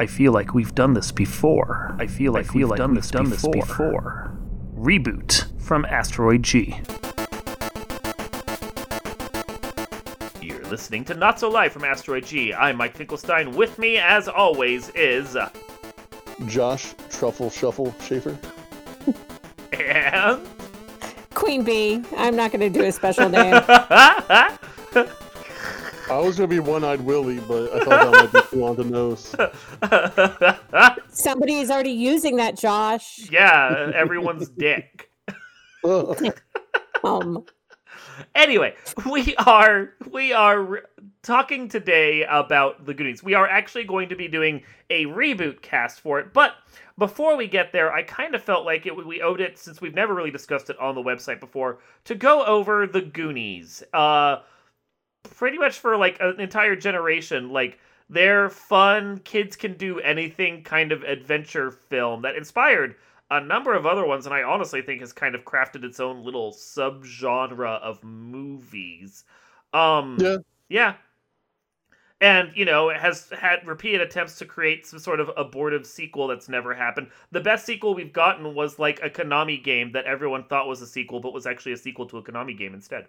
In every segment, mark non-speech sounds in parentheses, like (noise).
I feel like we've done this before. I feel like I feel we've like done, we've this, done before. this before. Reboot from Asteroid G. You're listening to Not So Live from Asteroid G. I'm Mike Finkelstein. With me, as always, is Josh Truffle Shuffle Schaefer. and Queen Bee. I'm not going to do a special name. (laughs) I was gonna be one-eyed Willy, but I thought that might be too on the nose. Somebody is already using that, Josh. Yeah, everyone's dick. (laughs) um. Anyway, we are we are talking today about the Goonies. We are actually going to be doing a reboot cast for it, but before we get there, I kind of felt like it we owed it since we've never really discussed it on the website before to go over the Goonies. Uh pretty much for like an entire generation like their fun kids can do anything kind of adventure film that inspired a number of other ones and i honestly think has kind of crafted its own little subgenre of movies. Um yeah. yeah. And you know it has had repeated attempts to create some sort of abortive sequel that's never happened. The best sequel we've gotten was like a konami game that everyone thought was a sequel but was actually a sequel to a konami game instead.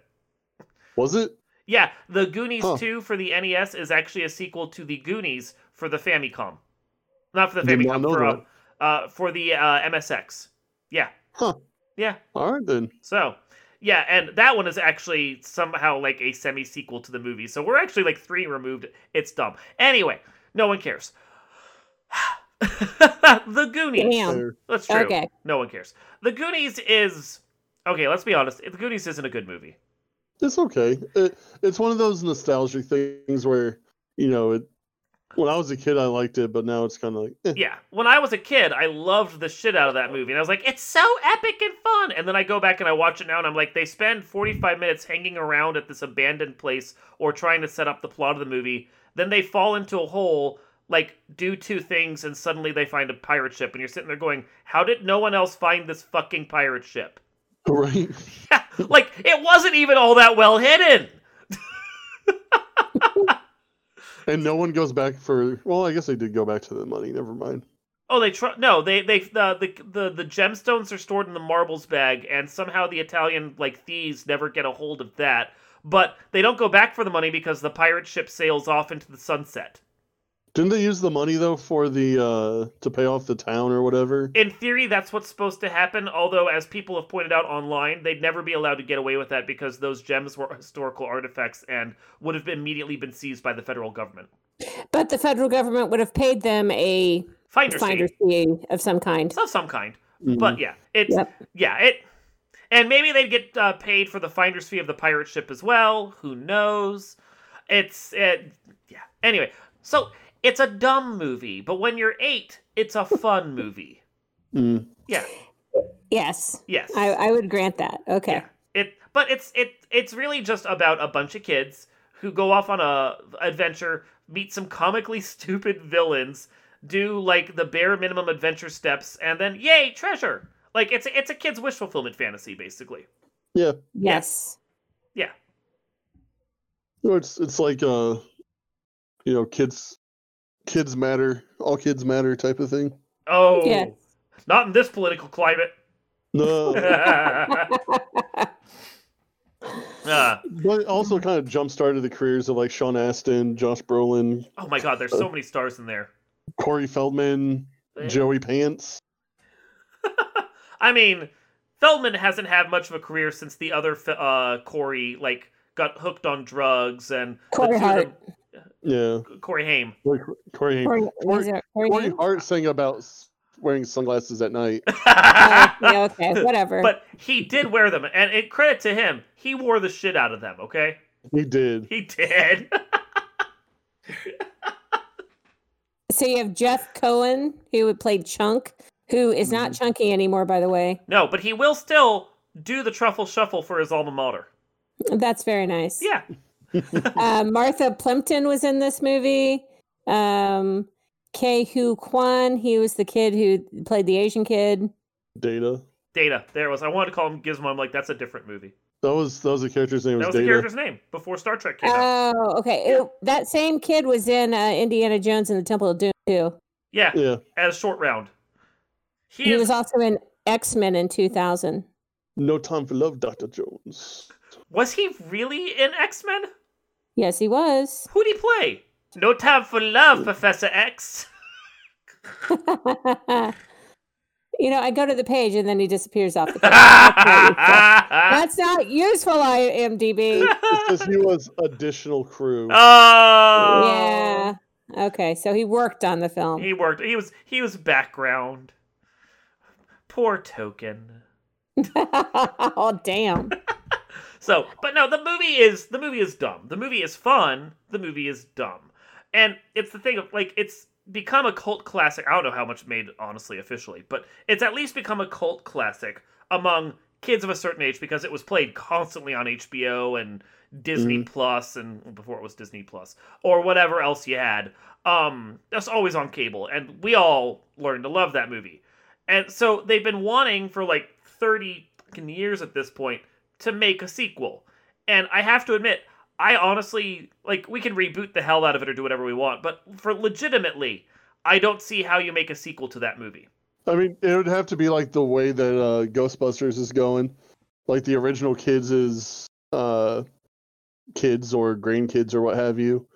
Was it yeah, the Goonies huh. 2 for the NES is actually a sequel to the Goonies for the Famicom. Not for the Famicom, for, uh, uh, for the uh, MSX. Yeah. Huh. Yeah. All right, then. So, yeah, and that one is actually somehow like a semi sequel to the movie. So we're actually like three removed. It's dumb. Anyway, no one cares. (laughs) the Goonies. Damn. That's true. Okay. No one cares. The Goonies is. Okay, let's be honest. The Goonies isn't a good movie. It's okay. It, it's one of those nostalgic things where you know it. When I was a kid, I liked it, but now it's kind of like eh. yeah. When I was a kid, I loved the shit out of that movie, and I was like, it's so epic and fun. And then I go back and I watch it now, and I'm like, they spend 45 minutes hanging around at this abandoned place or trying to set up the plot of the movie. Then they fall into a hole like do two things and suddenly they find a pirate ship and you're sitting there going how did no one else find this fucking pirate ship (laughs) Right. (laughs) (laughs) like it wasn't even all that well hidden. (laughs) and no one goes back for. Well, I guess they did go back to the money. Never mind. Oh, they try. No, they they uh, the the the gemstones are stored in the marbles bag, and somehow the Italian like thieves never get a hold of that. But they don't go back for the money because the pirate ship sails off into the sunset. Didn't they use the money though for the uh to pay off the town or whatever? In theory, that's what's supposed to happen. Although, as people have pointed out online, they'd never be allowed to get away with that because those gems were historical artifacts and would have been immediately been seized by the federal government. But the federal government would have paid them a finder's, finder's fee. fee of some kind. Of some kind. Mm-hmm. But yeah, it's yep. yeah it. And maybe they'd get uh, paid for the finder's fee of the pirate ship as well. Who knows? It's it, yeah. Anyway, so it's a dumb movie, but when you're eight, it's a fun movie. Mm. Yeah. Yes. Yes. I, I would grant that. Okay. Yeah. It, but it's it it's really just about a bunch of kids who go off on a adventure, meet some comically (laughs) stupid villains, do like the bare minimum adventure steps, and then yay treasure! Like it's a, it's a kid's wish fulfillment fantasy, basically. Yeah. Yes. Yeah. it's it's like uh, you know, kids kids matter, all kids matter type of thing. Oh, yeah. Not in this political climate. No. (laughs) uh. But also kind of jump started the careers of like Sean Astin, Josh Brolin. Oh my god, there's so uh, many stars in there. Corey Feldman, yeah. Joey Pants. (laughs) I mean, Feldman hasn't had much of a career since the other uh, Corey like got hooked on drugs and Corey Hart. Yeah. Corey Haim. Corey, Haim. Corey, Corey, Corey, Corey Hart sang about wearing sunglasses at night. uh, (laughs) yeah, okay, whatever. But he did wear them, and it, credit to him, he wore the shit out of them. Okay. He did. He did. (laughs) so you have Jeff Cohen, who played Chunk, who is not mm-hmm. chunky anymore, by the way. No, but he will still do the truffle shuffle for his alma mater. That's very nice. Yeah. (laughs) uh, Martha Plimpton was in this movie. Um, Ke Huy Quan, he was the kid who played the Asian kid. Data. Data. There was. I wanted to call him Gizmo. I'm like, that's a different movie. That was that was the character's name. That was, was the character's name before Star Trek came oh, out. Oh, okay. It, that same kid was in uh, Indiana Jones and the Temple of Doom too. Yeah, Yeah. as Short Round. He, He is, was also in X Men in 2000. No time for love, Doctor Jones. was he really in X Men? Yes, he was. Who'd he play? No time for love, Professor X. (laughs) you know, I go to the page and then he disappears off the (laughs) page. That's not useful. That's not useful, IMDb. It says he was additional crew. (laughs) oh, Yeah. Okay, so he worked on the film. He worked. He was. He was background. Poor token. oh, damn. So, but no, the movie is the movie is dumb. The movie is fun. The movie is dumb, and it's the thing of like it's become a cult classic. I don't know how much made honestly officially, but it's at least become a cult classic among kids of a certain age because it was played constantly on HBO and Disney Plus and before it was Disney Plus or whatever else you had. Um, that's always on cable, and we all learned to love that movie. And so they've been wanting for like thirty years at this point to make a sequel. And I have to admit, I honestly like we can reboot the hell out of it or do whatever we want, but for legitimately, I don't see how you make a sequel to that movie. I mean, it would have to be like the way that uh, Ghostbusters is going, like the original kids is uh, kids or grandkids or what have you.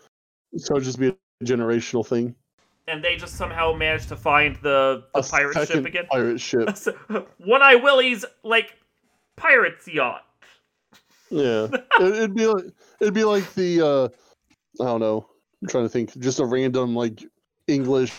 So just be a generational thing. And they just somehow managed to find the, the pirate ship again. Pirate ship. (laughs) One Eye Willie's like pirate's yacht. Yeah, it, it'd be like it'd be like the uh, I don't know. I'm trying to think. Just a random like English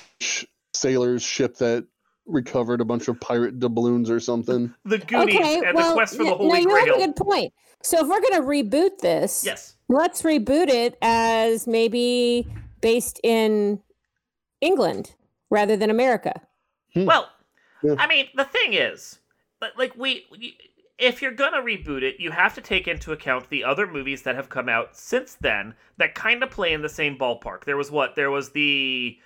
sailors ship that recovered a bunch of pirate doubloons or something. The Goonies okay, and well, the quest for yeah, the Holy no, you Grail. have a good point. So if we're going to reboot this, Yes. let's reboot it as maybe based in England rather than America. Well, Yeah. I mean, the thing is, li- like we, we- if you're gonna reboot it, you have to take into account the other movies that have come out since then that kind of play in the same ballpark. There was what? There was the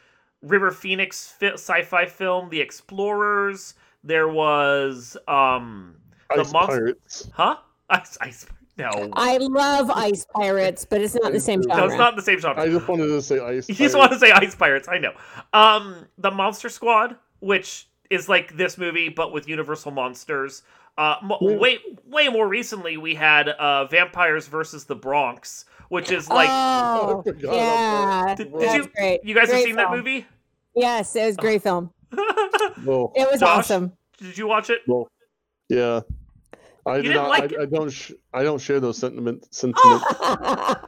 River Phoenix fi- sci-fi film, The Explorers. There was um, the Ice monster, pirates. huh? Ice, ice. No, I love Ice Pirates, but it's not the same genre. no, it's not the same genre. I just wanted to say ice. (laughs) You just pirate. want to say Ice Pirates, I know. Um, the Monster Squad, which is like this movie but with Universal monsters. Uh, mo- Yeah. way way more recently, we had uh, Vampires versus the Bronx, which is like oh, I forgot about yeah. Did- did you- great. you guys have Great seen that movie. Yes, it was a great film. (laughs) Well, It was Josh? awesome. Did you watch it? well, yeah. I did didn't not. like I, I don't. Sh- I don't share those sentiment. (laughs) Sentiments. (laughs)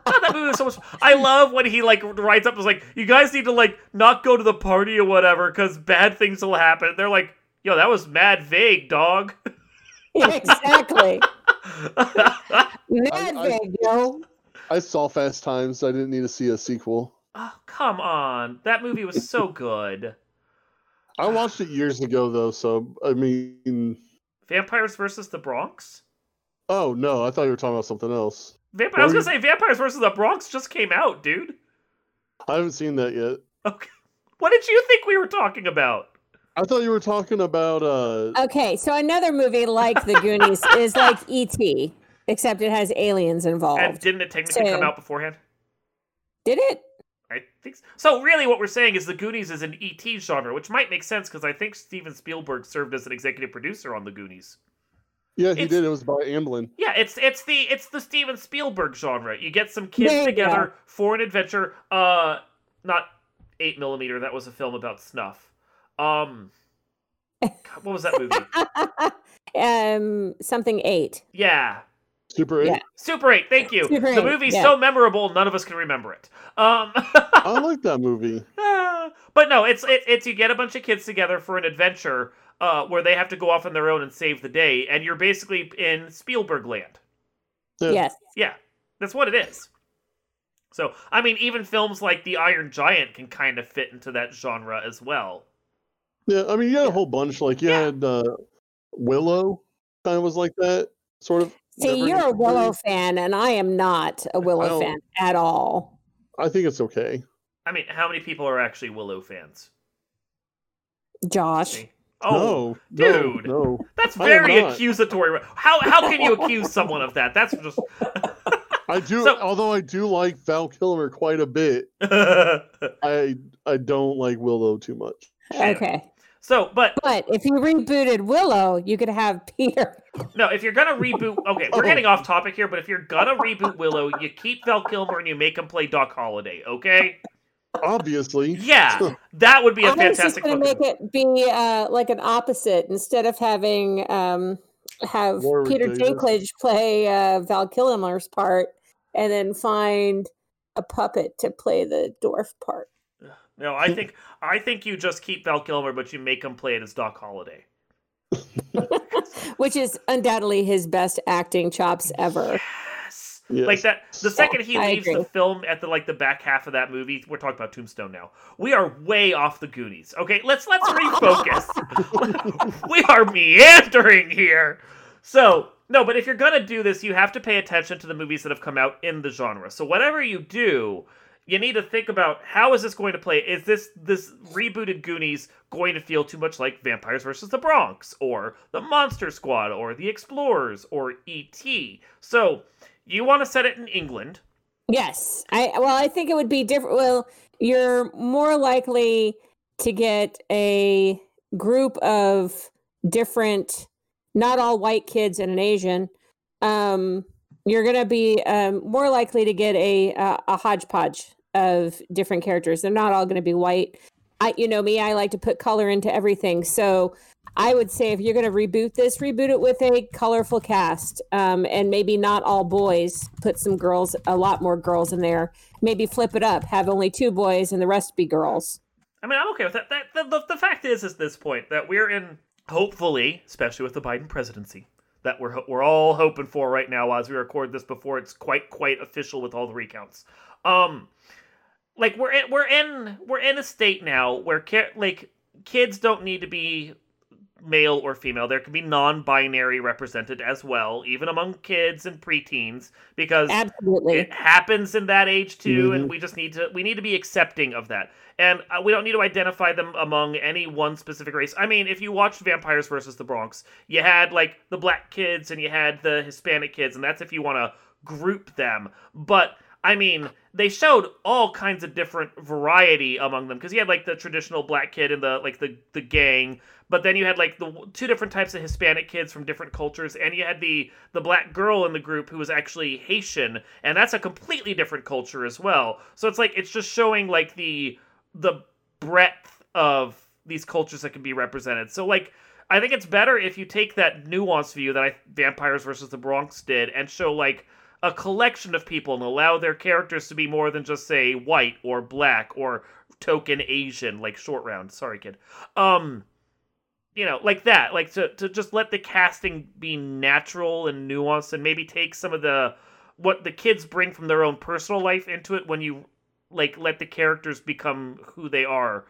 Oh, that movie was so much. I love when he like writes up. and is like, you guys need to like not go to the party or whatever because bad things will happen. They're like, yo, that was mad vague, dog. Exactly. I- (laughs) Mad I- big, yo. I saw Fast Times. I didn't need to see a sequel. oh, come on, that movie was so good. I watched it years ago though, so I mean, Vampires versus the Bronx. oh no, I thought you were talking about something else. Vampire. I was gonna say Vampires versus the Bronx just came out, dude. I haven't seen that yet. Okay. What did you think we were talking about? I thought you were talking about uh Okay, so another movie like The Goonies is like (laughs) E.T., except it has aliens involved. And didn't it technically come out beforehand? Did it? I think so. so. Really, what we're saying is the Goonies is an ET genre, which might make sense because I think Steven Spielberg served as an executive producer on the Goonies. yeah, he It's- did. It was by Amblin. Yeah, it's it's the it's the Steven Spielberg genre. You get some kids There you together for an adventure. Uh, not eight millimeter. That was a film about snuff. Um, God, what was that movie? (laughs) um, something eight. Yeah, Super eight. Yeah. Super 8, thank you. Super the 8, movie's yeah. so memorable, none of us can remember it. Um, I like that movie. (laughs) but no, it's it, it's you get a bunch of kids together for an adventure uh, where they have to go off on their own and save the day, and you're basically in Spielberg land. Yeah. Yes. Yeah, that's what it is. So, I mean, even films like The Iron Giant can kind of fit into that genre as well. Yeah, I mean, you had Yeah. a whole bunch. Like you Yeah. had uh, Willow, kind of was like that, sort of. See, you're a really- Willow fan, and I am not a Willow fan at all. I think it's okay. I mean, how many people are actually Willow fans? Josh. Oh, no, no, dude. no. that's very accusatory. How how can you accuse someone of that? That's just. (laughs) I do. So- although I do like Val Kilmer quite a bit, (laughs) I I don't like Willow too much. Okay. So, but But if you rebooted Willow, you could have Peter. no, if you're gonna reboot, okay, we're getting off topic here. But if you're gonna reboot Willow, you keep Val Kilmer and you make him play Doc Holliday. Okay? Obviously. Yeah, that would be a I was just fantastic. going to make it be uh, like an opposite instead of having um, have Warwick Peter Davis. Dinklage play uh, Val Kilmer's part, and then find a puppet to play the dwarf part. No, I think I think you just keep Val Kilmer, but you make him play it as Doc Holliday. (laughs) which is undoubtedly his best acting chops ever. Yes. Yes. Like that. The second he I leaves the film at the like the back half of that movie, we're talking about Tombstone now. We are way off the Goonies. Okay, let's let's refocus. (laughs) (laughs) we are meandering here. So no, but if you're gonna do this, you have to pay attention to the movies that have come out in the genre. So whatever you do, you need to think about how is this going to play? Is this this rebooted Goonies going to feel too much like Vampires versus the Bronx or the Monster Squad or the Explorers or E.T.? So you want to set it in England. Yes, I well, I think it would be different. Well, you're more likely to get a group of different, not all white kids and an Asian. Um, you're going to be um, more likely to get a uh, a hodgepodge of different characters. They're not all going to be white. I, you know me, I like to put color into everything. So I would say if you're going to reboot this, reboot it with a colorful cast, um, and maybe not all boys. Put some girls, a lot more girls in there. Maybe flip it up, have only two boys and the rest be girls. I mean, I'm okay with that. that the, the, the fact is, at this point, that we're in, hopefully, especially with the Biden presidency, that we're we're all hoping for right now as we record this before it's quite quite official with all the recounts. Um, like we're in, we're in we're in a state now where like kids don't need to be male or female. There can be non-binary represented as well, even among kids and preteens, because Absolutely. it happens in that age too and we just need to we need to be accepting of that and uh, we don't need to identify them among any one specific race i mean if you watched vampires versus the bronx you had like the black kids and you had the hispanic kids and that's if you want to group them but i mean they showed all kinds of different variety among them because you had like the traditional black kid and the like the the gang but then you had like the two different types of Hispanic kids from different cultures, and you had the the black girl in the group who was actually Haitian, and that's a completely different culture as well. So it's like it's just showing like the the breadth of these cultures that can be represented. So like I think it's better if you take that nuanced view that I Vampires versus the Bronx did and show like a collection of people and allow their characters to be more than just say white or black or token Asian like short round. Sorry, kid. Um you know, like that, like to, to just let the casting be natural and nuanced and maybe take some of the what the kids bring from their own personal life into it when you like let the characters become who they are.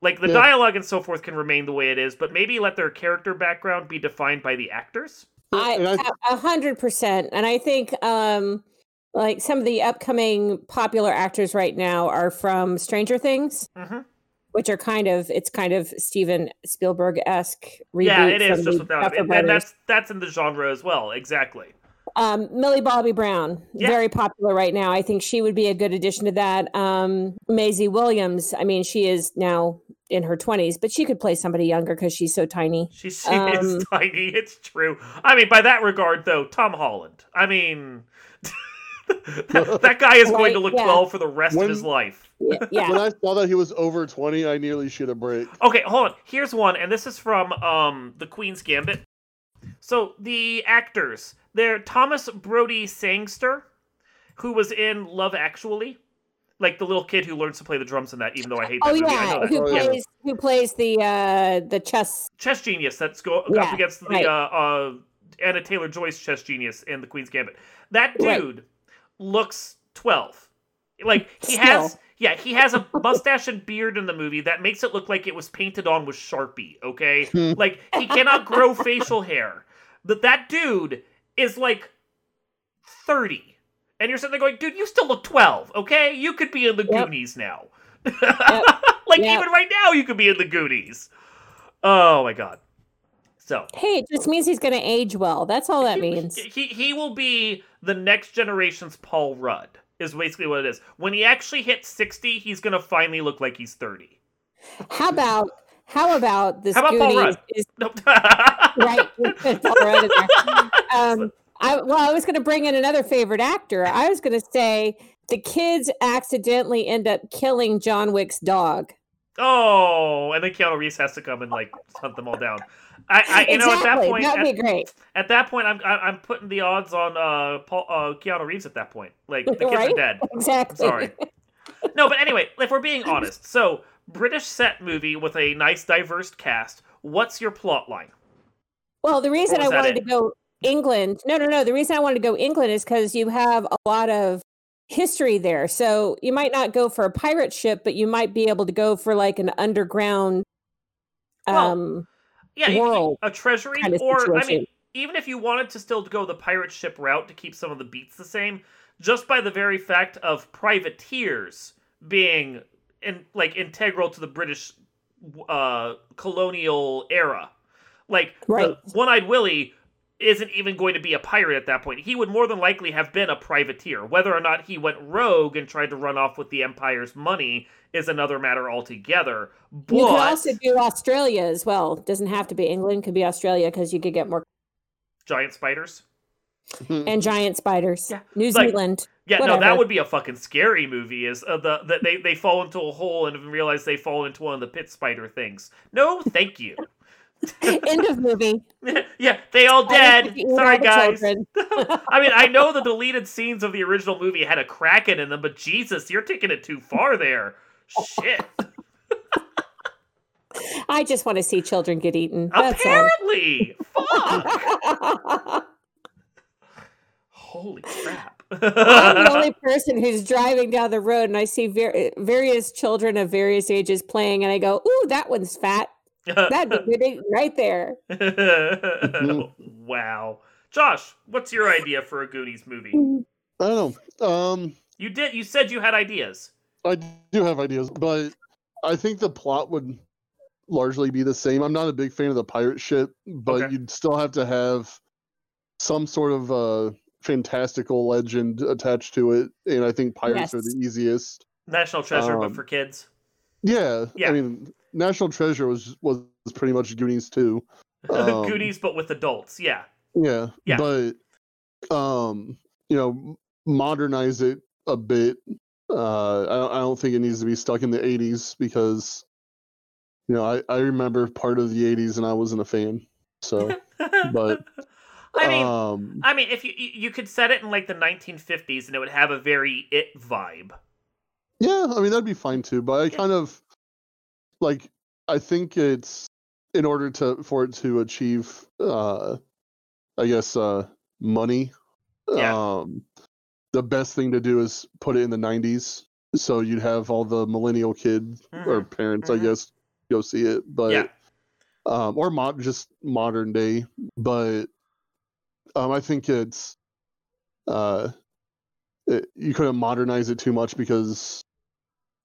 Like the Yeah. dialogue and so forth can remain the way it is, but maybe let their character background be defined by the actors. I And I- a- a hundred percent, and I think um, like some of the upcoming popular actors right now are from Stranger Things, hmm which are kind of it's kind of Steven Spielberg esque. Yeah, it is just without, and, and that's that's in the genre as well. Exactly. Um, Millie Bobby Brown, Yeah. very popular right now. I think she would be a good addition to that. Um, Maisie Williams, I mean, she is now in her 20s, but she could play somebody younger because she's so tiny. She, she Um, is (laughs) tiny. It's true. I mean, by that regard, though, Tom Holland. I mean, (laughs) (laughs) that, that guy is going to look yeah. 12 for the rest When- of his life. Yeah. yeah. (laughs) When I saw that he was over 20, I nearly shit a brick. Okay, hold on. Here's one, and this is from um the Queen's Gambit. So the actors, they're Thomas Brodie Sangster, who was in Love Actually, like the little kid who learns to play the drums in that. Even though I hate that Oh movie, I yeah, know that. who Oh, yeah. plays who plays the uh the chess? chess genius that's go up against the right. uh, uh Anna Taylor Joyce chess genius in the Queen's Gambit. That Right. Looks twelve. Like he Still. has yeah, he has a mustache and beard in the movie that makes it look like it was painted on with Sharpie, okay? Hmm. like he cannot grow (laughs) facial hair. That that dude is like 30. And you're sitting there going, dude, you still look 12, okay? You could be in the Yep. Goonies now. (laughs) like Yep. even right now you could be in the Goonies. Oh my god. So Hey, it just means he's going to age well. That's all that means. he he will be the next generation's Paul Rudd. Is basically what it is. When he actually hits sixty, he's gonna finally look like he's thirty. How about how about this How about Paul Rudd? is (laughs) Nope. (laughs) right? Paul Rudd. Um, I, well, I was going to bring in another favorite actor. I was going to say the kids accidentally end up killing John Wick's dog. oh, and then Keanu Reeves has to come and like hunt them all down. I, I you know, at that Exactly. point, that'd at, be great, at that point, I'm I'm putting the odds on uh, Paul, uh Keanu Reeves at that point. Like the kids are dead. (laughs) exactly. Sorry. No, but anyway, if we're being honest, so British set movie with a nice diverse cast. What's your plot line? Well, the reason I wanted it? to go England, no, no, no. The reason I wanted to go England is because you have a lot of history there. So you might not go for a pirate ship, but you might be able to go for like an underground Well, um Yeah, World a treasury, kind of or I mean, even if you wanted to still go the pirate ship route to keep some of the beats the same, just by the very fact of privateers being in like integral to the British uh, colonial era, like Right. One-Eyed Willie isn't even going to be a pirate at that point. He would more than likely have been a privateer. Whether or not he went rogue and tried to run off with the Empire's money is another matter altogether. But you could also do Australia as well. Doesn't have to be England, could be Australia because you could get more giant spiders. and giant spiders. Yeah, New like- Zealand. Yeah, no, that would be a fucking scary movie. Is uh, the that they they fall into a hole and realize they fall into one of the pit spider things. No, thank you. (laughs) End of movie. (laughs) yeah, they all I dead. Sorry, guys. (laughs) I mean, I know the deleted scenes of the original movie had a kraken in them, but Jesus, you're taking it too far there. Shit. I just want to see children get eaten. That's all. Apparently, fuck. (laughs) Holy crap. I'm the only person who's driving down the road and I see ver- various children of various ages playing, and I go, "Ooh, that one's fat. That'd be good right there." (laughs) wow. Josh, what's your idea for a Goonies movie? I don't know. Um, You did you said you had ideas. I do have ideas, but I think the plot would largely be the same. I'm not a big fan of the pirate ship, but Okay. you'd still have to have some sort of uh, fantastical legend attached to it, and I think pirates are the easiest. National Treasure but Um, for kids. Yeah, Yeah. I mean, National Treasure was was pretty much Goonies too. (laughs) um, Goonies but with adults. Yeah. Yeah, Yeah. but um, you know, modernize it a bit. Uh, I don't, I don't think it needs to be stuck in the '80s because, you know, I I remember part of the '80s and I wasn't a fan. So, but (laughs) I mean um, I mean if you you you could set it in like the 1950s and it would have a very it vibe. yeah, I mean that'd be fine too. But I Yeah. kind of like I think it's in order to for it to achieve, uh, I guess, uh, money. Yeah. Um, the best thing to do is put it in the 90s so you'd have all the millennial kid or Mhm, parents mhm. i guess go see it but Yeah. um or mod just modern day but um i think it's uh it, you couldn't modernize it too much because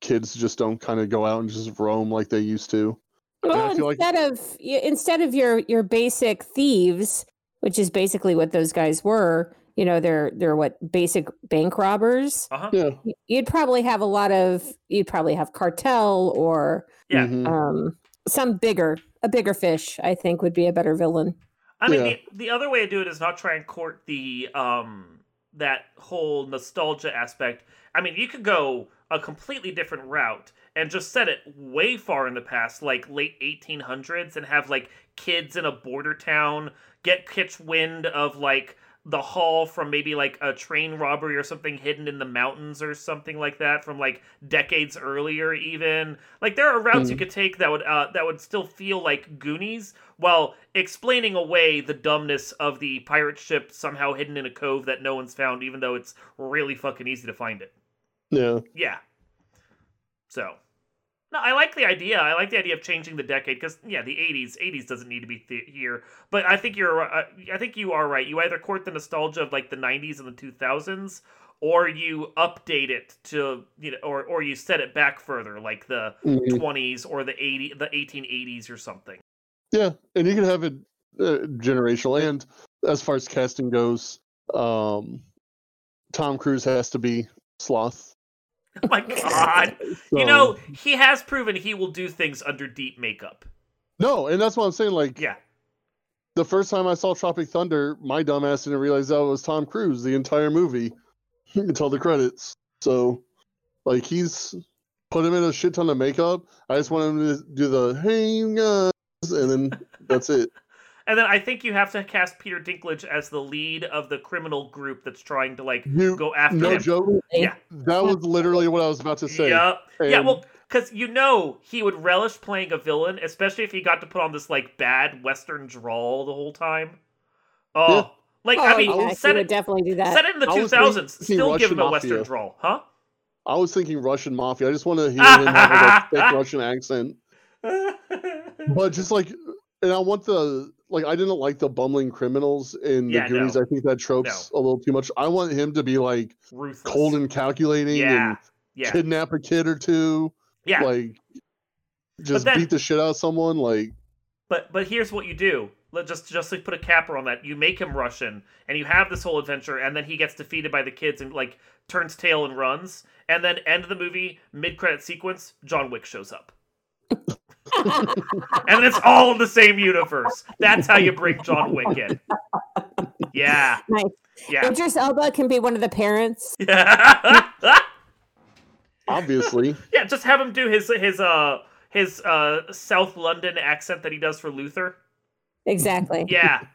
kids just don't kind of go out and just roam like they used to Well, feel like- instead of instead of your your basic thieves, which is basically what those guys were, you know, they're they're what basic bank robbers. Uh-huh. yeah You'd probably have a lot of you'd probably have cartel or Yeah. mhm. um some bigger a bigger fish. I think would be a better villain. I mean, Yeah. the, the other way to do it is not try and court the um that whole nostalgia aspect. I mean, you could go a completely different route and just set it way far in the past, like late 1800s, and have like kids in a border town get catch wind of like the haul from maybe like a train robbery or something hidden in the mountains or something like that from like decades earlier even. Like there are routes you Mhm. could take that would uh, that would still feel like goonies while explaining away the dumbness of the pirate ship somehow hidden in a cove that no one's found even though it's really fucking easy to find it. Yeah. Yeah. So no i like the idea i like the idea of changing the decade because yeah the 80s 80s doesn't need to be th- here but i think you're uh, i think you are right you either court the nostalgia of like the 90s and the 2000s or you update it to you know or or you set it back further like the Mhm. 20s or the 80 the 1880s or something Yeah, and you can have it uh, generational. And as far as casting goes, um, Tom Cruise has to be Sloth. (laughs) oh my (laughs) god you know he has proven he will do things under deep makeup No, and that's what I'm saying. Like, Yeah. the first time I saw Tropic Thunder, my dumbass didn't realize that was Tom Cruise the entire movie (laughs) until the credits. So, like, he's put him in a shit ton of makeup. I just want him to do the hey you guys, and then that's it. And then I think you have to cast Peter Dinklage as the lead of the criminal group that's trying to like You, go after no him. joke. Yeah. That was literally what I was about to say. Yep. yeah, And- well, because you know he would relish playing a villain, especially if he got to put on this like bad Western drawl the whole time. Oh, Yeah. like oh, I mean, yeah, he set would it, definitely do that. set it in the two thousands. two was thousands. thinking Still give him a Western drawl, huh? I was thinking Russian mafia. I just want to hear (laughs) him have a thick Russian accent. (laughs) But just like, and I want the like. I didn't like the bumbling criminals in Yeah, the Goonies. no. I think that trope's a little too much. I want him to be like Ruthless. cold and calculating yeah, and yeah, kidnap a kid or two. yeah. Like, just then- beat the shit out of someone. Like, But but here's what you do. Let just just like put a capper on that. You make him Russian, and you have this whole adventure, and then he gets defeated by the kids and like turns tail and runs, and then end of the movie mid credit sequence. John Wick shows up, and it's all in the same universe. That's how you bring John Wick in. Yeah, Nice. yeah, Idris Elba can be one of the parents. (laughs) yeah. obviously, yeah, just have him do his his uh his uh South London accent that he does for Luther. Exactly. Yeah, He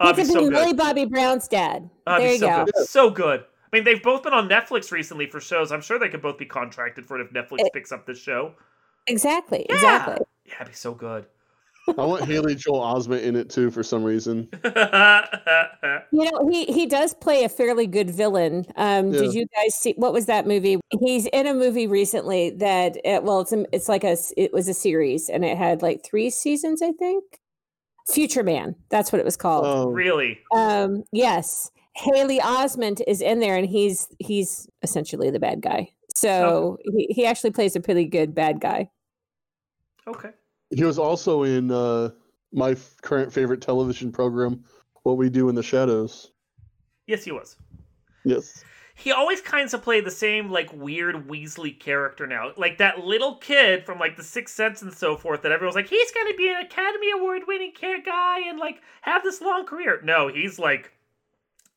uh, could be so be good. Millie Bobby Brown's dad. Oh, it'd there you so go. Good. So good. I mean, they've both been on Netflix recently for shows. I'm sure they could both be contracted for it if Netflix It- picks up this show. Exactly. Yeah. Exactly. Yeah, it'd be so good. (laughs) I want Haley Joel Osment in it too for some reason. (laughs) You know, he he does play a fairly good villain. Um, Did you guys see what was that movie? He's in a movie recently that uh, well, it's a, it's like a it was a series and it had like three seasons, I think. Future Man, that's what it was called. Oh, really? Um, yes, Haley Osment is in there, and he's he's essentially the bad guy. So (laughs) he, he actually plays a pretty good bad guy. Okay. he was also in uh, my f- current favorite television program, What We Do in the Shadows. Yes, he was. Yes. He always kinds of played the same like weird Weasley character now, like that little kid from like The Sixth Sense and so forth. That everyone's like, he's gonna be an Academy Award winning care guy and like have this long career. No, he's like,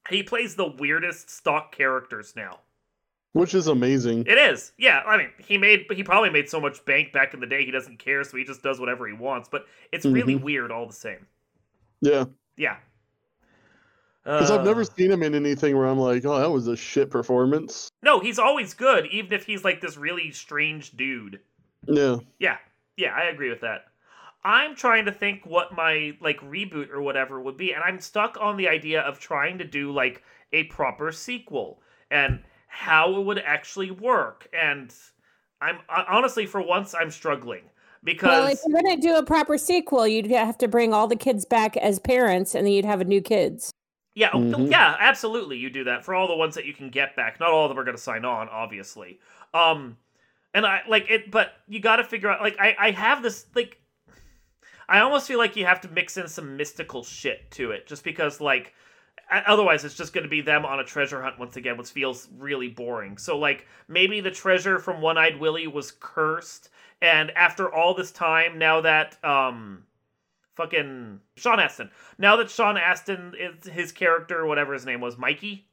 he plays the weirdest stock characters now. Which is amazing. It is. Yeah, I mean, he made he probably made so much bank back in the day he doesn't care, so he just does whatever he wants, but it's really Mhm. weird all the same. Yeah. Yeah. Because I've never Uh, seen him in anything where I'm like, oh, that was a shit performance. No, he's always good, even if he's like this really strange dude. Yeah. Yeah. Yeah, I agree with that. I'm trying to think what my like reboot or whatever would be, and I'm stuck on the idea of trying to do like a proper sequel and how it would actually work. And I'm honestly, for once, I'm struggling because Well, if you're going to do a proper sequel, you'd have to bring all the kids back as parents, and then you'd have a new kids. Yeah, oh, Mhm. yeah, absolutely. You do that for all the ones that you can get back. Not all of them are going to sign on, obviously. Um, and I like it, but you got to figure out. Like, I I have this like, I almost feel like you have to mix in some mystical shit to it, just because like, o- otherwise it's just going to be them on a treasure hunt once again, which feels really boring. So like, maybe the treasure from One Eyed Willie was cursed, and after all this time, now that um fucking Sean Astin. Now that Sean Astin is his character, whatever his name was, Mikey.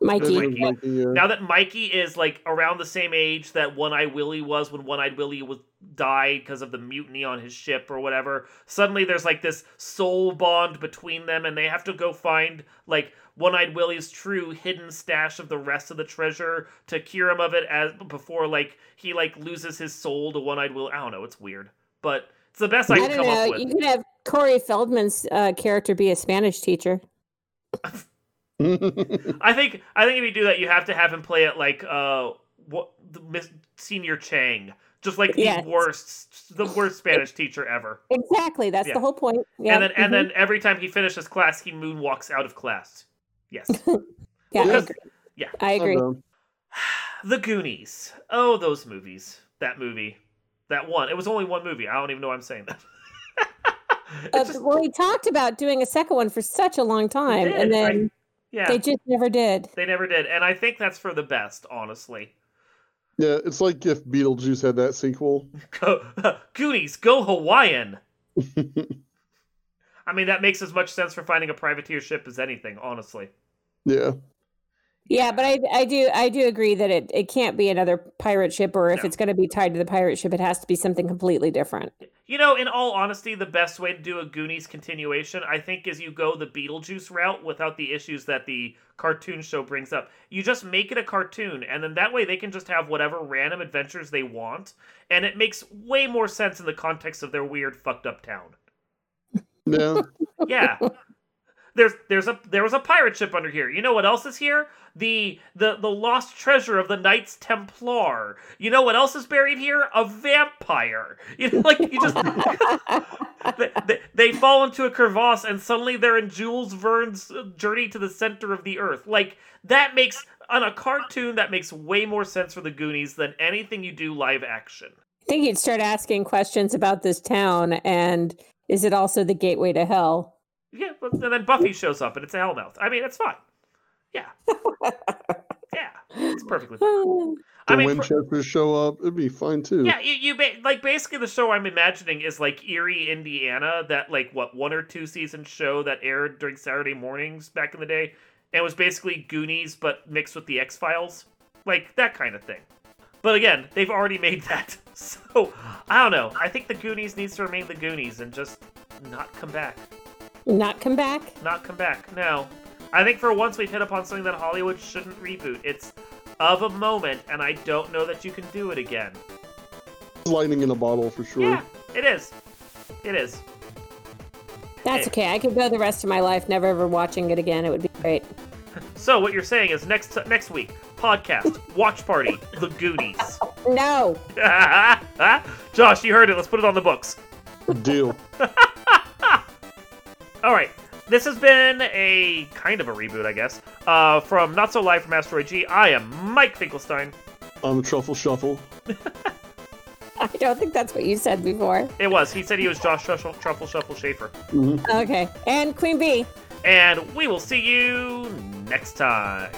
Mikey. Mikey. Mikey, yeah. Now that Mikey is like around the same age that One Eyed Willie was when One Eyed Willie was died because of the mutiny on his ship or whatever. Suddenly there's like this soul bond between them, and they have to go find like One Eyed Willie's true hidden stash of the rest of the treasure to cure him of it as before like he like loses his soul to One Eyed Willie. I don't know. It's weird, but it's the best I, I can don't come up know. with. You could have Corey Feldman's uh, character be a Spanish teacher. (laughs) I think I think if you do that, you have to have him play it like uh what the Miss Señor Chang, just like the Yes. worst the worst Spanish teacher ever. Exactly. That's Yeah. the whole point. Yeah. and then and mhm. then every time he finishes class, he moonwalks out of class. Yes, (laughs) yeah, I agree. yeah. I agree. know. (sighs) the Goonies. Oh, those movies. That movie. That one. It was only one movie. I don't even know why I'm saying that. (laughs) Uh, just- well, he talked about doing a second one for such a long time, did. and I- then yeah, they just never did. they never did, and I think that's for the best, honestly. Yeah, it's like if Beetlejuice had that sequel. (laughs) Go, (laughs) Goonies, go Hawaiian. (laughs) I mean, that makes as much sense for finding a privateer ship as anything, honestly. yeah. Yeah, but I I do I do agree that it, it can't be another pirate ship, or if No. it's going to be tied to the pirate ship, it has to be something completely different. You know, in all honesty, the best way to do a Goonies continuation, I think, is you go the Beetlejuice route without the issues that the cartoon show brings up. You just make it a cartoon, and then that way they can just have whatever random adventures they want, and it makes way more sense in the context of their weird, fucked up town. Yeah. Yeah. There's there's a there was a pirate ship under here. You know what else is here? The the the lost treasure of the Knights Templar. You know what else is buried here? A vampire. (laughs) You know, like you just (laughs) they, they, they fall into a crevasse and suddenly they're in Jules Verne's uh, journey to the center of the earth. Like that makes on a cartoon that makes way more sense for the Goonies than anything you do live action. I think you'd start asking questions about this town, and is it also the gateway to hell? Yeah, and then Buffy shows up and it's a Hellmouth. I mean, it's fine. Yeah, (laughs) yeah, it's perfectly fine. The I mean, for- Winchesters show up. It'd be fine too. yeah, you, you ba- like basically the show I'm imagining is like Erie, Indiana, that like what one or two season show that aired during Saturday mornings back in the day, and it was basically Goonies but mixed with the X Files, like that kind of thing. But again, they've already made (laughs) that, so I don't know. I think the Goonies needs to remain the Goonies and just not come back. Not come back? not come back. No. I think for once we've hit upon something that Hollywood shouldn't reboot. It's of a moment, and I don't know that you can do it again. Lightning in a bottle for sure. Yeah, it is. It is. That's Hey. okay. I could go the rest of my life never ever watching it again. It would be great. (laughs) So what you're saying is next next week podcast (laughs) watch party the Goonies. (laughs) No. Josh, you heard it. Let's put it on the books. Deal. All right. This has been a kind of a reboot, I guess. Uh, from Not So Live from Asteroid G. I am Mike Finkelstein. On the truffle shuffle. (laughs) I don't think that's what you said before. It was. He said he was Josh Truffle, Truffle Shuffle Schaefer. Okay. And Queen Bee. And we will see you next time.